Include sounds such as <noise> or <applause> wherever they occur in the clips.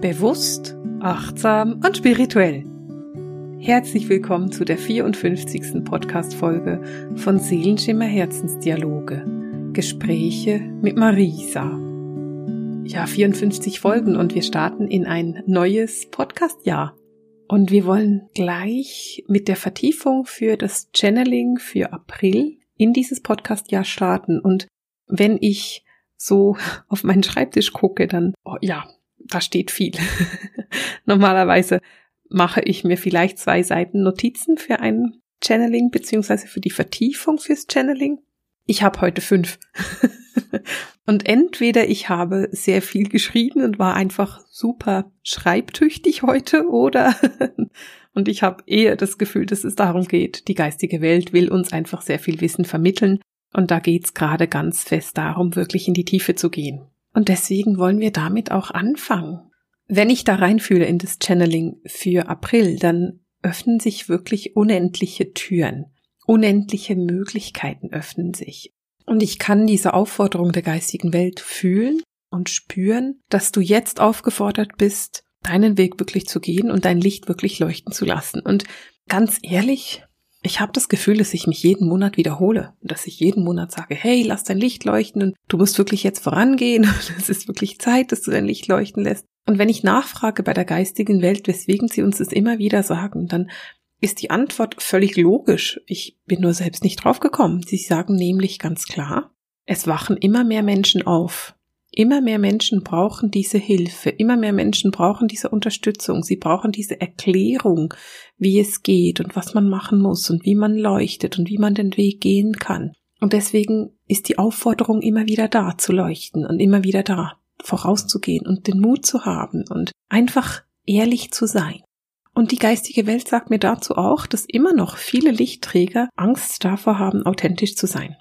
Bewusst, achtsam und spirituell. Herzlich willkommen zu der 54. Podcast-Folge von Seelenschimmer Herzensdialoge. Gespräche mit Marisa. Ja, 54 Folgen und wir starten in ein neues Podcast-Jahr. Und wir wollen gleich mit der Vertiefung für das Channeling für April in dieses Podcast-Jahr starten. Und wenn ich so <laughs> auf meinen Schreibtisch gucke, dann, oh, ja, da steht viel. <laughs> Normalerweise mache ich mir vielleicht zwei Seiten Notizen für ein Channeling beziehungsweise für die Vertiefung fürs Channeling. Ich habe heute fünf. <laughs> und entweder ich habe sehr viel geschrieben und war einfach super schreibtüchtig heute oder <laughs> und ich habe eher das Gefühl, dass es darum geht, die geistige Welt will uns einfach sehr viel Wissen vermitteln und da geht's gerade ganz fest darum, wirklich in die Tiefe zu gehen. Und deswegen wollen wir damit auch anfangen. Wenn ich da reinfühle in das Channeling für April, dann öffnen sich wirklich unendliche Türen. Unendliche Möglichkeiten öffnen sich. Und ich kann diese Aufforderung der geistigen Welt fühlen und spüren, dass du jetzt aufgefordert bist, deinen Weg wirklich zu gehen und dein Licht wirklich leuchten zu lassen. Und ganz ehrlich, ich habe das Gefühl, dass ich mich jeden Monat wiederhole, dass ich jeden Monat sage, hey, lass dein Licht leuchten und du musst wirklich jetzt vorangehen <laughs> und es ist wirklich Zeit, dass du dein Licht leuchten lässt. Und wenn ich nachfrage bei der geistigen Welt, weswegen sie uns das immer wieder sagen, dann ist die Antwort völlig logisch. Ich bin nur selbst nicht draufgekommen. Sie sagen nämlich ganz klar, es wachen immer mehr Menschen auf, Immer mehr Menschen brauchen diese Hilfe, immer mehr Menschen brauchen diese Unterstützung, sie brauchen diese Erklärung, wie es geht und was man machen muss und wie man leuchtet und wie man den Weg gehen kann. Und deswegen ist die Aufforderung immer wieder da zu leuchten und immer wieder da vorauszugehen und den Mut zu haben und einfach ehrlich zu sein. Und die geistige Welt sagt mir dazu auch, dass immer noch viele Lichtträger Angst davor haben, authentisch zu sein.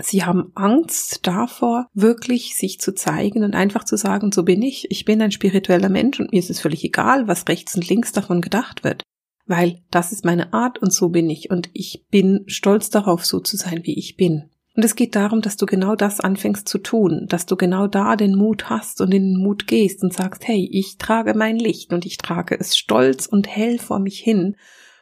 Sie haben Angst davor, wirklich sich zu zeigen und einfach zu sagen, so bin ich, ich bin ein spiritueller Mensch und mir ist es völlig egal, was rechts und links davon gedacht wird. Weil das ist meine Art und so bin ich und ich bin stolz darauf, so zu sein, wie ich bin. Und es geht darum, dass du genau das anfängst zu tun, dass du genau da den Mut hast und in den Mut gehst und sagst, hey, ich trage mein Licht und ich trage es stolz und hell vor mich hin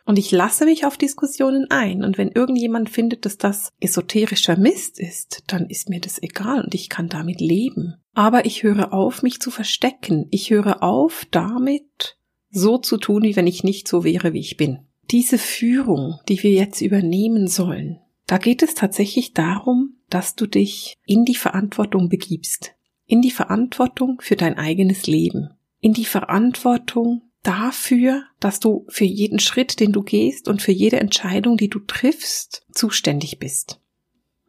und ich lasse mich auf Diskussionen ein. Und wenn irgendjemand findet, dass das esoterischer Mist ist, dann ist mir das egal und ich kann damit leben. Aber ich höre auf, mich zu verstecken. Ich höre auf, damit so zu tun, wie wenn ich nicht so wäre, wie ich bin. Diese Führung, die wir jetzt übernehmen sollen, da geht es tatsächlich darum, dass du dich in die Verantwortung begibst. In die Verantwortung für dein eigenes Leben. In die Verantwortung dafür, dass du für jeden Schritt, den du gehst und für jede Entscheidung, die du triffst, zuständig bist.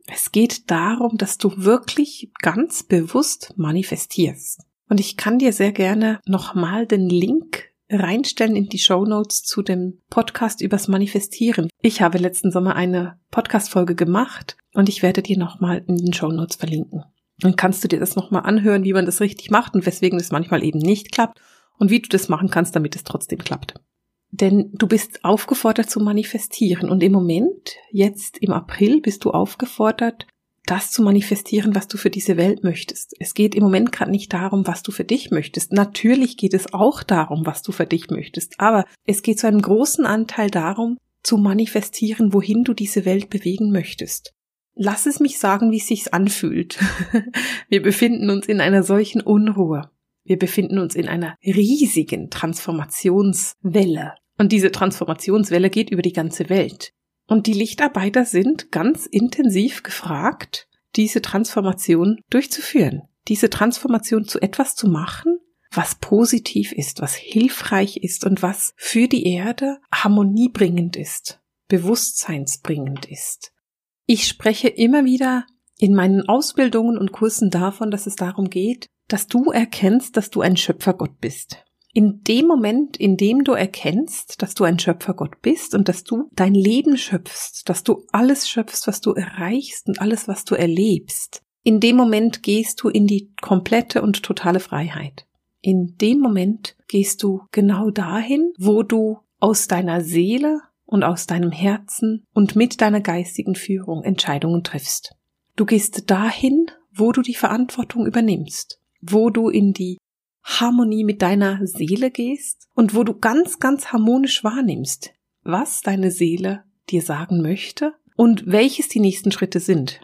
Es geht darum, dass du wirklich ganz bewusst manifestierst. Und ich kann dir sehr gerne nochmal den Link reinstellen in die Show Notes zu dem Podcast übers Manifestieren. Ich habe letzten Sommer eine Podcast-Folge gemacht und ich werde dir nochmal in den Show Notes verlinken. Dann kannst du dir das nochmal anhören, wie man das richtig macht und weswegen es manchmal eben nicht klappt und wie du das machen kannst, damit es trotzdem klappt. Denn du bist aufgefordert zu manifestieren und im Moment, jetzt im April, bist du aufgefordert, das zu manifestieren, was du für diese Welt möchtest. Es geht im Moment gerade nicht darum, was du für dich möchtest. Natürlich geht es auch darum, was du für dich möchtest, aber es geht zu einem großen Anteil darum, zu manifestieren, wohin du diese Welt bewegen möchtest. Lass es mich sagen, wie es sich anfühlt. <laughs> Wir befinden uns in einer solchen Unruhe. Wir befinden uns in einer riesigen Transformationswelle. Und diese Transformationswelle geht über die ganze Welt. Und die Lichtarbeiter sind ganz intensiv gefragt, diese Transformation durchzuführen. Diese Transformation zu etwas zu machen, was positiv ist, was hilfreich ist und was für die Erde harmoniebringend ist, bewusstseinsbringend ist. Ich spreche immer wieder in meinen Ausbildungen und Kursen davon, dass es darum geht, dass du erkennst, dass du ein Schöpfergott bist. In dem Moment, in dem du erkennst, dass du ein Schöpfergott bist und dass du dein Leben schöpfst, dass du alles schöpfst, was du erreichst und alles, was du erlebst, in dem Moment gehst du in die komplette und totale Freiheit. In dem Moment gehst du genau dahin, wo du aus deiner Seele und aus deinem Herzen und mit deiner geistigen Führung Entscheidungen triffst. Du gehst dahin, wo du die Verantwortung übernimmst wo du in die Harmonie mit deiner Seele gehst und wo du ganz, ganz harmonisch wahrnimmst, was deine Seele dir sagen möchte und welches die nächsten Schritte sind.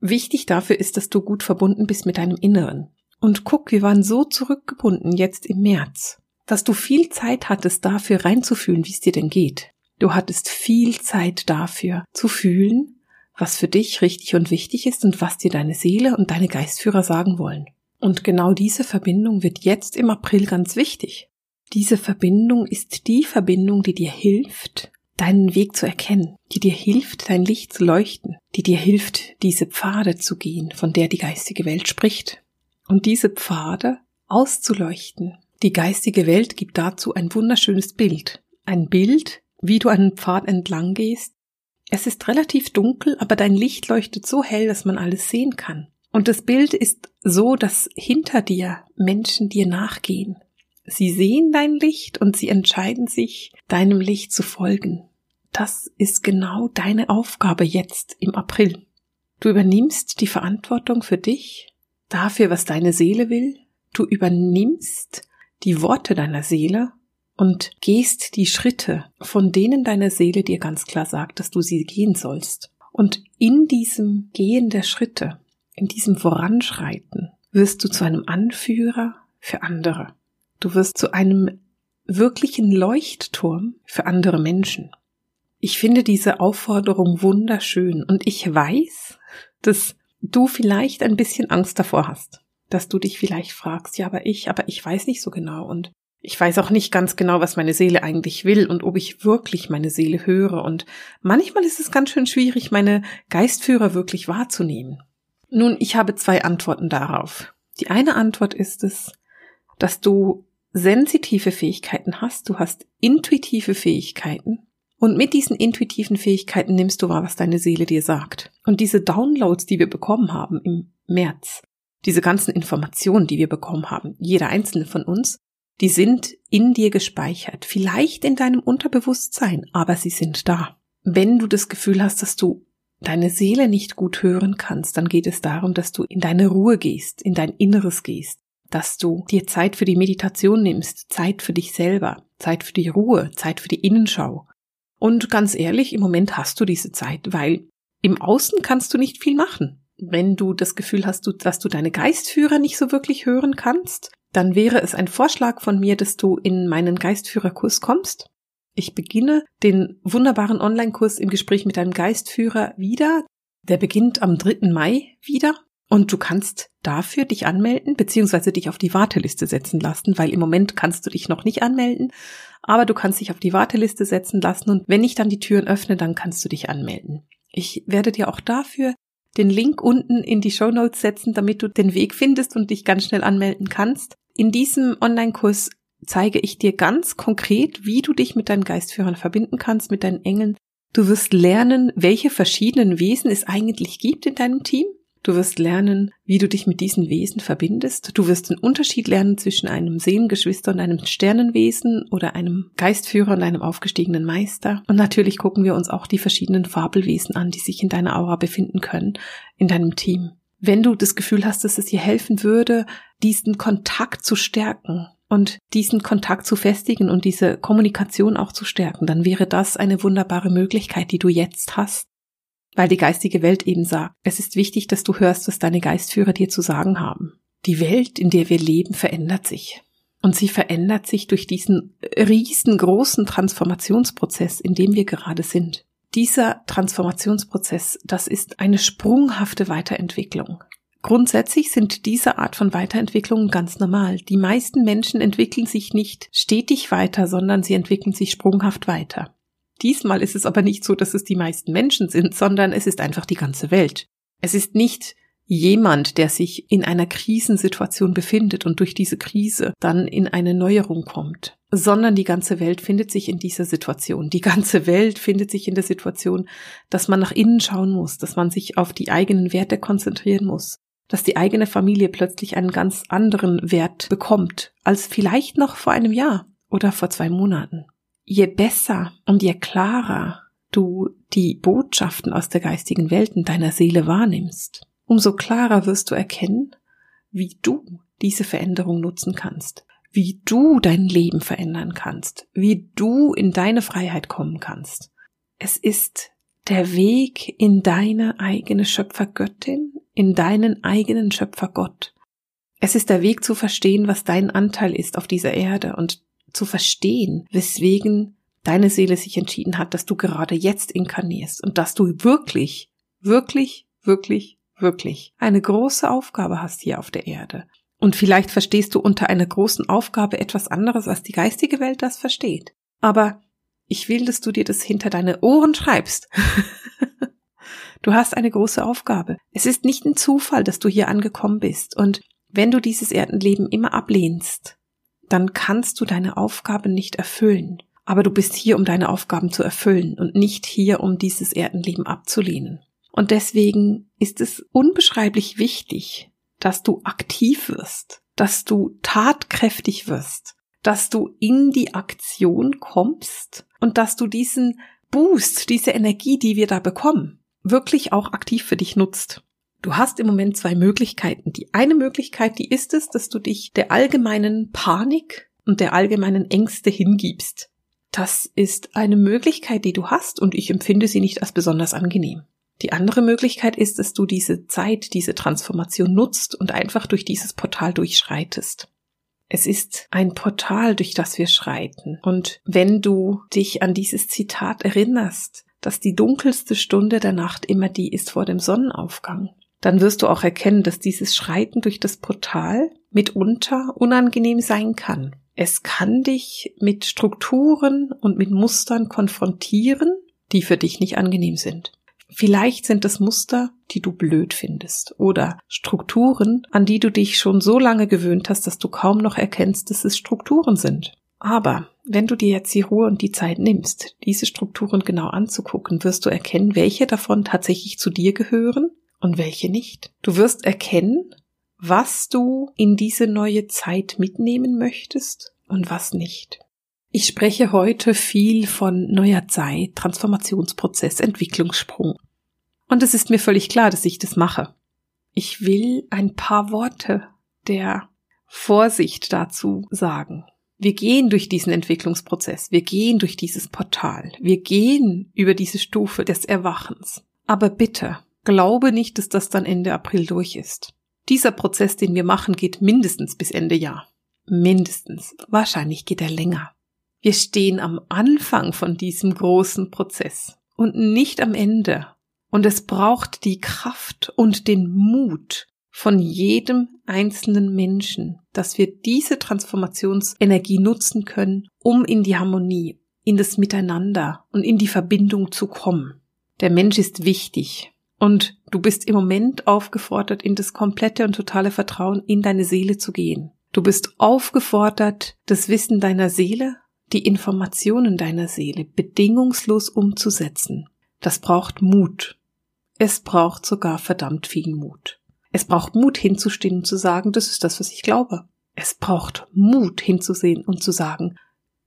Wichtig dafür ist, dass du gut verbunden bist mit deinem Inneren. Und guck, wir waren so zurückgebunden jetzt im März, dass du viel Zeit hattest, dafür reinzufühlen, wie es dir denn geht. Du hattest viel Zeit dafür zu fühlen, was für dich richtig und wichtig ist und was dir deine Seele und deine Geistführer sagen wollen. Und genau diese Verbindung wird jetzt im April ganz wichtig. Diese Verbindung ist die Verbindung, die dir hilft, deinen Weg zu erkennen, die dir hilft, dein Licht zu leuchten, die dir hilft, diese Pfade zu gehen, von der die geistige Welt spricht. Und diese Pfade auszuleuchten. Die geistige Welt gibt dazu ein wunderschönes Bild. Ein Bild, wie du einen Pfad entlang gehst. Es ist relativ dunkel, aber dein Licht leuchtet so hell, dass man alles sehen kann. Und das Bild ist so, dass hinter dir Menschen dir nachgehen. Sie sehen dein Licht und sie entscheiden sich, deinem Licht zu folgen. Das ist genau deine Aufgabe jetzt im April. Du übernimmst die Verantwortung für dich, dafür, was deine Seele will. Du übernimmst die Worte deiner Seele und gehst die Schritte, von denen deine Seele dir ganz klar sagt, dass du sie gehen sollst. Und in diesem Gehen der Schritte, in diesem Voranschreiten, wirst du zu einem Anführer für andere. Du wirst zu einem wirklichen Leuchtturm für andere Menschen. Ich finde diese Aufforderung wunderschön und ich weiß, dass du vielleicht ein bisschen Angst davor hast, dass du dich vielleicht fragst, ja, aber ich, aber ich weiß nicht so genau und ich weiß auch nicht ganz genau, was meine Seele eigentlich will und ob ich wirklich meine Seele höre. Und manchmal ist es ganz schön schwierig, meine Geistführer wirklich wahrzunehmen. Nun, ich habe zwei Antworten darauf. Die eine Antwort ist es, dass du sensitive Fähigkeiten hast, du hast intuitive Fähigkeiten und mit diesen intuitiven Fähigkeiten nimmst du wahr, was deine Seele dir sagt. Und diese Downloads, die wir bekommen haben im März, diese ganzen Informationen, die wir bekommen haben, jeder einzelne von uns, die sind in dir gespeichert, vielleicht in deinem Unterbewusstsein, aber sie sind da. Wenn du das Gefühl hast, dass du deine Seele nicht gut hören kannst, dann geht es darum, dass du in deine Ruhe gehst, in dein Inneres gehst, dass du dir Zeit für die Meditation nimmst, Zeit für dich selber, Zeit für die Ruhe, Zeit für die Innenschau. Und ganz ehrlich, im Moment hast du diese Zeit, weil im Außen kannst du nicht viel machen. Wenn du das Gefühl hast, dass du deine Geistführer nicht so wirklich hören kannst, dann wäre es ein Vorschlag von mir, dass du in meinen Geistführerkurs kommst. Ich beginne den wunderbaren Online-Kurs im Gespräch mit deinem Geistführer wieder. Der beginnt am 3. Mai wieder. Und du kannst dafür dich anmelden, beziehungsweise dich auf die Warteliste setzen lassen, weil im Moment kannst du dich noch nicht anmelden, aber du kannst dich auf die Warteliste setzen lassen und wenn ich dann die Türen öffne, dann kannst du dich anmelden. Ich werde dir auch dafür den Link unten in die Show Notes setzen, damit du den Weg findest und dich ganz schnell anmelden kannst. In diesem Online-Kurs zeige ich dir ganz konkret, wie du dich mit deinen Geistführern verbinden kannst, mit deinen Engeln. Du wirst lernen, welche verschiedenen Wesen es eigentlich gibt in deinem Team. Du wirst lernen, wie du dich mit diesen Wesen verbindest. Du wirst den Unterschied lernen zwischen einem Seelengeschwister und einem Sternenwesen oder einem Geistführer und einem aufgestiegenen Meister. Und natürlich gucken wir uns auch die verschiedenen Fabelwesen an, die sich in deiner Aura befinden können, in deinem Team. Wenn du das Gefühl hast, dass es dir helfen würde, diesen Kontakt zu stärken, und diesen Kontakt zu festigen und diese Kommunikation auch zu stärken, dann wäre das eine wunderbare Möglichkeit, die du jetzt hast weil die geistige Welt eben sagt, es ist wichtig, dass du hörst, was deine Geistführer dir zu sagen haben. Die Welt, in der wir leben, verändert sich. Und sie verändert sich durch diesen riesengroßen Transformationsprozess, in dem wir gerade sind. Dieser Transformationsprozess, das ist eine sprunghafte Weiterentwicklung. Grundsätzlich sind diese Art von Weiterentwicklungen ganz normal. Die meisten Menschen entwickeln sich nicht stetig weiter, sondern sie entwickeln sich sprunghaft weiter. Diesmal ist es aber nicht so, dass es die meisten Menschen sind, sondern es ist einfach die ganze Welt. Es ist nicht jemand, der sich in einer Krisensituation befindet und durch diese Krise dann in eine Neuerung kommt, sondern die ganze Welt findet sich in dieser Situation. Die ganze Welt findet sich in der Situation, dass man nach innen schauen muss, dass man sich auf die eigenen Werte konzentrieren muss, dass die eigene Familie plötzlich einen ganz anderen Wert bekommt als vielleicht noch vor einem Jahr oder vor zwei Monaten je besser und je klarer du die Botschaften aus der geistigen Welt in deiner Seele wahrnimmst, umso klarer wirst du erkennen, wie du diese Veränderung nutzen kannst, wie du dein Leben verändern kannst, wie du in deine Freiheit kommen kannst. Es ist der Weg in deine eigene Schöpfergöttin, in deinen eigenen Schöpfergott. Es ist der Weg zu verstehen, was dein Anteil ist auf dieser Erde und zu verstehen, weswegen deine Seele sich entschieden hat, dass du gerade jetzt inkarnierst und dass du wirklich, wirklich, wirklich, wirklich eine große Aufgabe hast hier auf der Erde. Und vielleicht verstehst du unter einer großen Aufgabe etwas anderes, als die geistige Welt das versteht. Aber ich will, dass du dir das hinter deine Ohren schreibst. <laughs> du hast eine große Aufgabe. Es ist nicht ein Zufall, dass du hier angekommen bist. Und wenn du dieses Erdenleben immer ablehnst, dann kannst du deine Aufgabe nicht erfüllen. Aber du bist hier, um deine Aufgaben zu erfüllen und nicht hier, um dieses Erdenleben abzulehnen. Und deswegen ist es unbeschreiblich wichtig, dass du aktiv wirst, dass du tatkräftig wirst, dass du in die Aktion kommst und dass du diesen Boost, diese Energie, die wir da bekommen, wirklich auch aktiv für dich nutzt. Du hast im Moment zwei Möglichkeiten. Die eine Möglichkeit, die ist es, dass du dich der allgemeinen Panik und der allgemeinen Ängste hingibst. Das ist eine Möglichkeit, die du hast und ich empfinde sie nicht als besonders angenehm. Die andere Möglichkeit ist, dass du diese Zeit, diese Transformation nutzt und einfach durch dieses Portal durchschreitest. Es ist ein Portal, durch das wir schreiten. Und wenn du dich an dieses Zitat erinnerst, dass die dunkelste Stunde der Nacht immer die ist vor dem Sonnenaufgang, dann wirst du auch erkennen, dass dieses Schreiten durch das Portal mitunter unangenehm sein kann. Es kann dich mit Strukturen und mit Mustern konfrontieren, die für dich nicht angenehm sind. Vielleicht sind es Muster, die du blöd findest oder Strukturen, an die du dich schon so lange gewöhnt hast, dass du kaum noch erkennst, dass es Strukturen sind. Aber wenn du dir jetzt die Ruhe und die Zeit nimmst, diese Strukturen genau anzugucken, wirst du erkennen, welche davon tatsächlich zu dir gehören und welche nicht. Du wirst erkennen, was du in diese neue Zeit mitnehmen möchtest und was nicht. Ich spreche heute viel von neuer Zeit, Transformationsprozess, Entwicklungssprung. Und es ist mir völlig klar, dass ich das mache. Ich will ein paar Worte der Vorsicht dazu sagen. Wir gehen durch diesen Entwicklungsprozess, wir gehen durch dieses Portal, wir gehen über diese Stufe des Erwachens. Aber bitte, glaube nicht, dass das dann Ende April durch ist. Dieser Prozess, den wir machen, geht mindestens bis Ende Jahr. Mindestens. Wahrscheinlich geht er länger. Wir stehen am Anfang von diesem großen Prozess und nicht am Ende. Und es braucht die Kraft und den Mut von jedem einzelnen Menschen, dass wir diese Transformationsenergie nutzen können, um in die Harmonie, in das Miteinander und in die Verbindung zu kommen. Der Mensch ist wichtig und du bist im Moment aufgefordert, in das komplette und totale Vertrauen in deine Seele zu gehen. Du bist aufgefordert, das Wissen deiner Seele die Informationen deiner Seele bedingungslos umzusetzen, das braucht Mut. Es braucht sogar verdammt viel Mut. Es braucht Mut hinzustehen und zu sagen, das ist das, was ich glaube. Es braucht Mut hinzusehen und zu sagen,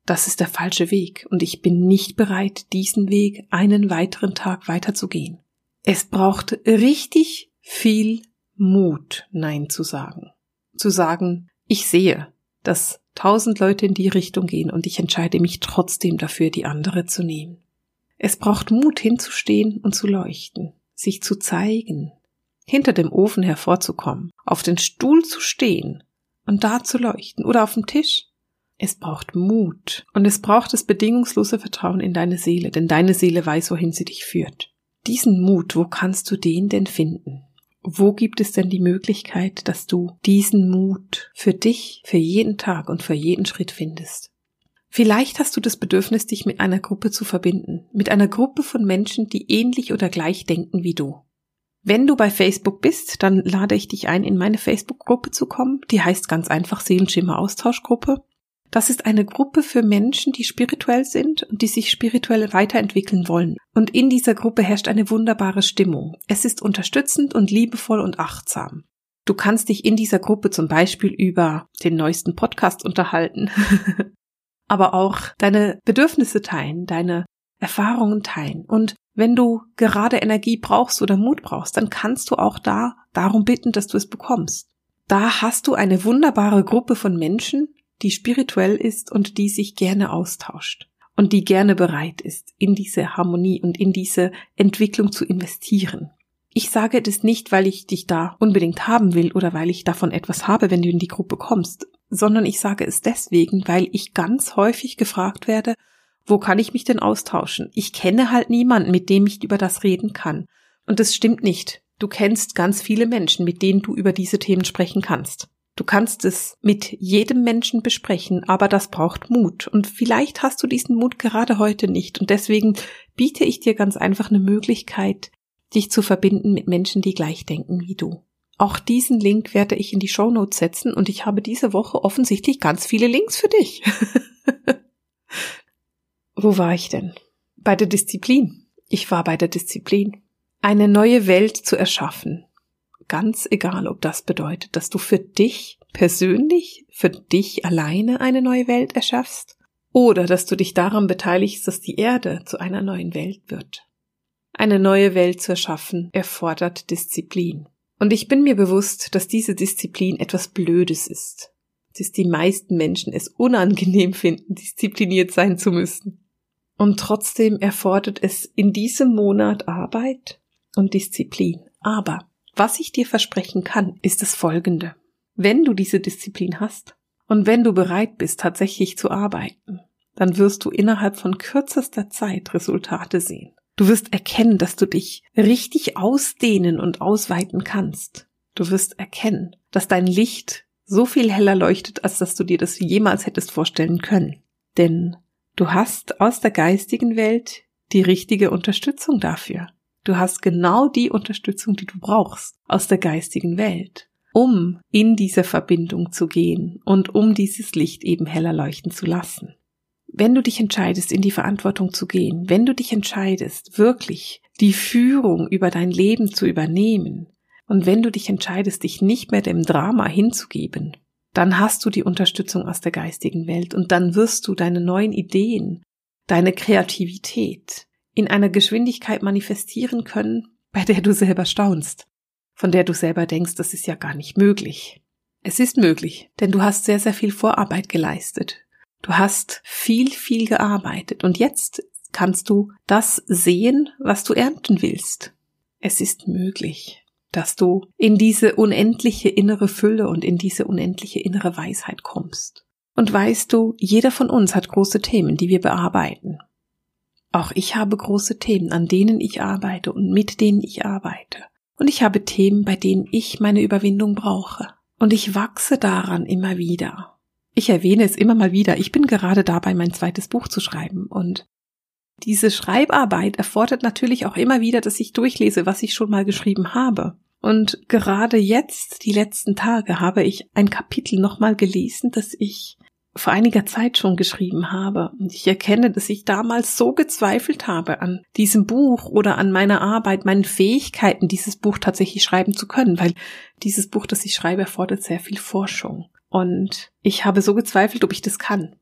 das ist der falsche Weg und ich bin nicht bereit, diesen Weg einen weiteren Tag weiterzugehen. Es braucht richtig viel Mut, Nein zu sagen. Zu sagen, ich sehe, dass tausend Leute in die Richtung gehen und ich entscheide mich trotzdem dafür, die andere zu nehmen. Es braucht Mut hinzustehen und zu leuchten, sich zu zeigen, hinter dem Ofen hervorzukommen, auf den Stuhl zu stehen und da zu leuchten oder auf dem Tisch. Es braucht Mut und es braucht das bedingungslose Vertrauen in deine Seele, denn deine Seele weiß, wohin sie dich führt. Diesen Mut, wo kannst du den denn finden? Wo gibt es denn die Möglichkeit, dass du diesen Mut für dich, für jeden Tag und für jeden Schritt findest? Vielleicht hast du das Bedürfnis, dich mit einer Gruppe zu verbinden, mit einer Gruppe von Menschen, die ähnlich oder gleich denken wie du. Wenn du bei Facebook bist, dann lade ich dich ein, in meine Facebook-Gruppe zu kommen. Die heißt ganz einfach Seelenschimmer Austauschgruppe. Das ist eine Gruppe für Menschen, die spirituell sind und die sich spirituell weiterentwickeln wollen. Und in dieser Gruppe herrscht eine wunderbare Stimmung. Es ist unterstützend und liebevoll und achtsam. Du kannst dich in dieser Gruppe zum Beispiel über den neuesten Podcast unterhalten, <laughs> aber auch deine Bedürfnisse teilen, deine Erfahrungen teilen. Und wenn du gerade Energie brauchst oder Mut brauchst, dann kannst du auch da darum bitten, dass du es bekommst. Da hast du eine wunderbare Gruppe von Menschen, die spirituell ist und die sich gerne austauscht und die gerne bereit ist, in diese Harmonie und in diese Entwicklung zu investieren. Ich sage das nicht, weil ich dich da unbedingt haben will oder weil ich davon etwas habe, wenn du in die Gruppe kommst, sondern ich sage es deswegen, weil ich ganz häufig gefragt werde, wo kann ich mich denn austauschen? Ich kenne halt niemanden, mit dem ich über das reden kann. Und das stimmt nicht. Du kennst ganz viele Menschen, mit denen du über diese Themen sprechen kannst. Du kannst es mit jedem Menschen besprechen, aber das braucht Mut. Und vielleicht hast du diesen Mut gerade heute nicht. Und deswegen biete ich dir ganz einfach eine Möglichkeit, dich zu verbinden mit Menschen, die gleich denken wie du. Auch diesen Link werde ich in die Show Notes setzen und ich habe diese Woche offensichtlich ganz viele Links für dich. <laughs> Wo war ich denn? Bei der Disziplin. Ich war bei der Disziplin. Eine neue Welt zu erschaffen. Ganz egal, ob das bedeutet, dass du für dich persönlich, für dich alleine eine neue Welt erschaffst oder dass du dich daran beteiligst, dass die Erde zu einer neuen Welt wird. Eine neue Welt zu erschaffen erfordert Disziplin. Und ich bin mir bewusst, dass diese Disziplin etwas Blödes ist, dass die meisten Menschen es unangenehm finden, diszipliniert sein zu müssen. Und trotzdem erfordert es in diesem Monat Arbeit und Disziplin. Aber was ich dir versprechen kann, ist das Folgende. Wenn du diese Disziplin hast und wenn du bereit bist, tatsächlich zu arbeiten, dann wirst du innerhalb von kürzester Zeit Resultate sehen. Du wirst erkennen, dass du dich richtig ausdehnen und ausweiten kannst. Du wirst erkennen, dass dein Licht so viel heller leuchtet, als dass du dir das jemals hättest vorstellen können. Denn Du hast aus der geistigen Welt die richtige Unterstützung dafür. Du hast genau die Unterstützung, die du brauchst aus der geistigen Welt, um in diese Verbindung zu gehen und um dieses Licht eben heller leuchten zu lassen. Wenn du dich entscheidest, in die Verantwortung zu gehen, wenn du dich entscheidest, wirklich die Führung über dein Leben zu übernehmen, und wenn du dich entscheidest, dich nicht mehr dem Drama hinzugeben, dann hast du die Unterstützung aus der geistigen Welt und dann wirst du deine neuen Ideen, deine Kreativität in einer Geschwindigkeit manifestieren können, bei der du selber staunst, von der du selber denkst, das ist ja gar nicht möglich. Es ist möglich, denn du hast sehr, sehr viel Vorarbeit geleistet. Du hast viel, viel gearbeitet und jetzt kannst du das sehen, was du ernten willst. Es ist möglich dass du in diese unendliche innere Fülle und in diese unendliche innere Weisheit kommst. Und weißt du, jeder von uns hat große Themen, die wir bearbeiten. Auch ich habe große Themen, an denen ich arbeite und mit denen ich arbeite. Und ich habe Themen, bei denen ich meine Überwindung brauche. Und ich wachse daran immer wieder. Ich erwähne es immer mal wieder. Ich bin gerade dabei, mein zweites Buch zu schreiben. Und diese Schreibarbeit erfordert natürlich auch immer wieder, dass ich durchlese, was ich schon mal geschrieben habe. Und gerade jetzt, die letzten Tage, habe ich ein Kapitel nochmal gelesen, das ich vor einiger Zeit schon geschrieben habe. Und ich erkenne, dass ich damals so gezweifelt habe an diesem Buch oder an meiner Arbeit, meinen Fähigkeiten, dieses Buch tatsächlich schreiben zu können, weil dieses Buch, das ich schreibe, erfordert sehr viel Forschung. Und ich habe so gezweifelt, ob ich das kann.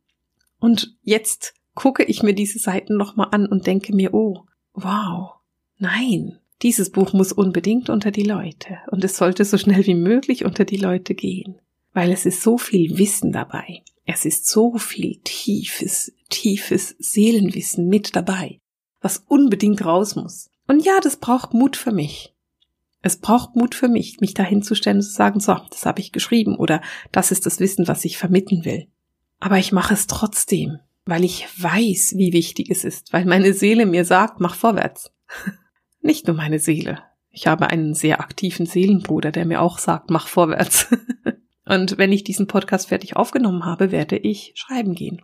Und jetzt gucke ich mir diese Seiten nochmal an und denke mir, oh, wow, nein, dieses Buch muss unbedingt unter die Leute und es sollte so schnell wie möglich unter die Leute gehen, weil es ist so viel Wissen dabei. Es ist so viel tiefes, tiefes Seelenwissen mit dabei, was unbedingt raus muss. Und ja, das braucht Mut für mich. Es braucht Mut für mich, mich dahinzustellen und zu sagen, so, das habe ich geschrieben oder das ist das Wissen, was ich vermitteln will. Aber ich mache es trotzdem, weil ich weiß, wie wichtig es ist, weil meine Seele mir sagt, mach vorwärts. <laughs> Nicht nur meine Seele. Ich habe einen sehr aktiven Seelenbruder, der mir auch sagt, mach vorwärts. <laughs> Und wenn ich diesen Podcast fertig aufgenommen habe, werde ich schreiben gehen.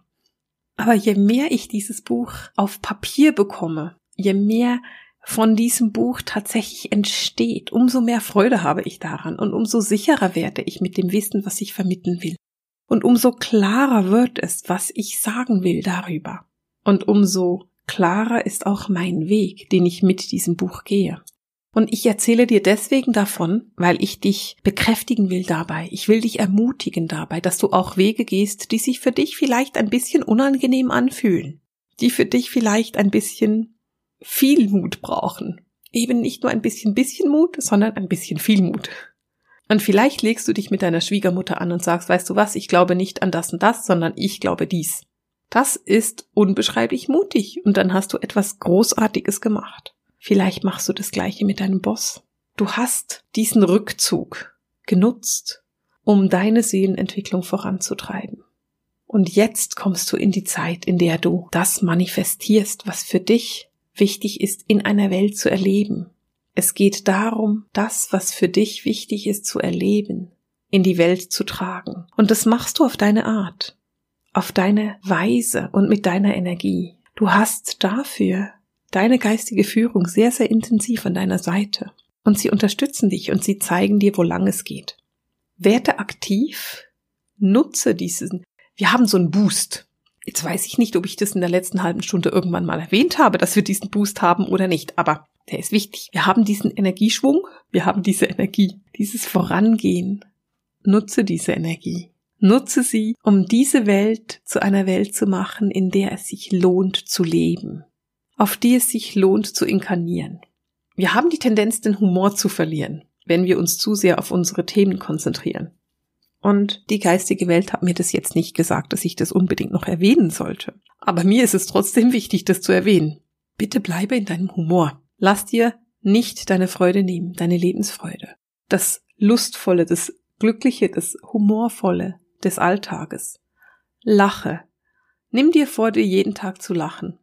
Aber je mehr ich dieses Buch auf Papier bekomme, je mehr von diesem Buch tatsächlich entsteht, umso mehr Freude habe ich daran und umso sicherer werde ich mit dem Wissen, was ich vermitteln will. Und umso klarer wird es, was ich sagen will darüber. Und umso klarer ist auch mein Weg, den ich mit diesem Buch gehe. Und ich erzähle dir deswegen davon, weil ich dich bekräftigen will dabei. Ich will dich ermutigen dabei, dass du auch Wege gehst, die sich für dich vielleicht ein bisschen unangenehm anfühlen, die für dich vielleicht ein bisschen viel Mut brauchen. Eben nicht nur ein bisschen bisschen Mut, sondern ein bisschen viel Mut. Und vielleicht legst du dich mit deiner Schwiegermutter an und sagst, weißt du was, ich glaube nicht an das und das, sondern ich glaube dies. Das ist unbeschreiblich mutig und dann hast du etwas Großartiges gemacht. Vielleicht machst du das gleiche mit deinem Boss. Du hast diesen Rückzug genutzt, um deine Seelenentwicklung voranzutreiben. Und jetzt kommst du in die Zeit, in der du das manifestierst, was für dich wichtig ist, in einer Welt zu erleben. Es geht darum, das, was für dich wichtig ist, zu erleben, in die Welt zu tragen. Und das machst du auf deine Art, auf deine Weise und mit deiner Energie. Du hast dafür deine geistige Führung sehr, sehr intensiv an deiner Seite. Und sie unterstützen dich und sie zeigen dir, wo lang es geht. Werde aktiv, nutze diesen, wir haben so einen Boost. Jetzt weiß ich nicht, ob ich das in der letzten halben Stunde irgendwann mal erwähnt habe, dass wir diesen Boost haben oder nicht, aber der ist wichtig. Wir haben diesen Energieschwung, wir haben diese Energie, dieses Vorangehen. Nutze diese Energie. Nutze sie, um diese Welt zu einer Welt zu machen, in der es sich lohnt zu leben, auf die es sich lohnt zu inkarnieren. Wir haben die Tendenz, den Humor zu verlieren, wenn wir uns zu sehr auf unsere Themen konzentrieren. Und die geistige Welt hat mir das jetzt nicht gesagt, dass ich das unbedingt noch erwähnen sollte. Aber mir ist es trotzdem wichtig, das zu erwähnen. Bitte bleibe in deinem Humor. Lass dir nicht deine Freude nehmen, deine Lebensfreude. Das Lustvolle, das Glückliche, das Humorvolle des Alltages. Lache. Nimm dir vor, dir jeden Tag zu lachen.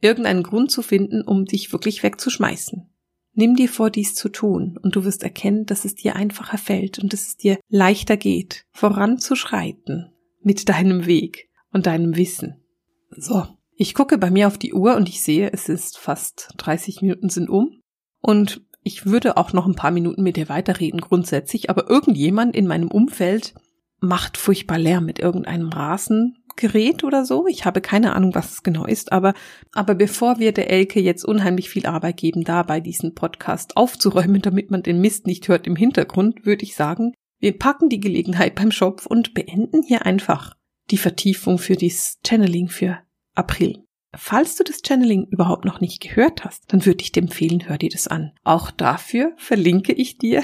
Irgendeinen Grund zu finden, um dich wirklich wegzuschmeißen. Nimm dir vor, dies zu tun, und du wirst erkennen, dass es dir einfacher fällt und dass es dir leichter geht, voranzuschreiten mit deinem Weg und deinem Wissen. So, ich gucke bei mir auf die Uhr und ich sehe, es ist fast 30 Minuten sind um und ich würde auch noch ein paar Minuten mit dir weiterreden grundsätzlich, aber irgendjemand in meinem Umfeld macht furchtbar Lärm mit irgendeinem Rasengerät oder so. Ich habe keine Ahnung, was es genau ist, aber, aber bevor wir der Elke jetzt unheimlich viel Arbeit geben, dabei diesen Podcast aufzuräumen, damit man den Mist nicht hört im Hintergrund, würde ich sagen, wir packen die Gelegenheit beim Schopf und beenden hier einfach die Vertiefung für dieses Channeling für April. Falls du das Channeling überhaupt noch nicht gehört hast, dann würde ich dir empfehlen, hör dir das an. Auch dafür verlinke ich dir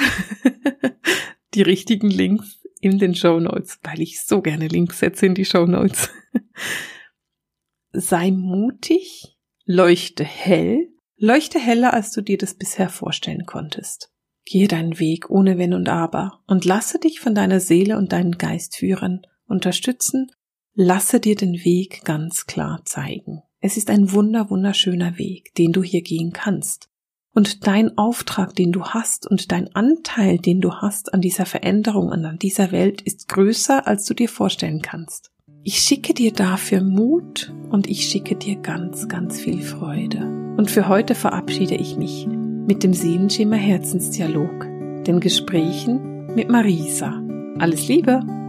<laughs> die richtigen Links in den Show Notes, weil ich so gerne Links setze in die Show Notes. <laughs> Sei mutig, leuchte hell, leuchte heller, als du dir das bisher vorstellen konntest. Gehe deinen Weg ohne Wenn und Aber und lasse dich von deiner Seele und deinen Geist führen, unterstützen, lasse dir den Weg ganz klar zeigen. Es ist ein wunder, wunderschöner Weg, den du hier gehen kannst. Und dein Auftrag, den du hast und dein Anteil, den du hast an dieser Veränderung und an dieser Welt, ist größer, als du dir vorstellen kannst. Ich schicke dir dafür Mut und ich schicke dir ganz, ganz viel Freude. Und für heute verabschiede ich mich mit dem Seelenschimmer Herzensdialog, den Gesprächen mit Marisa. Alles Liebe!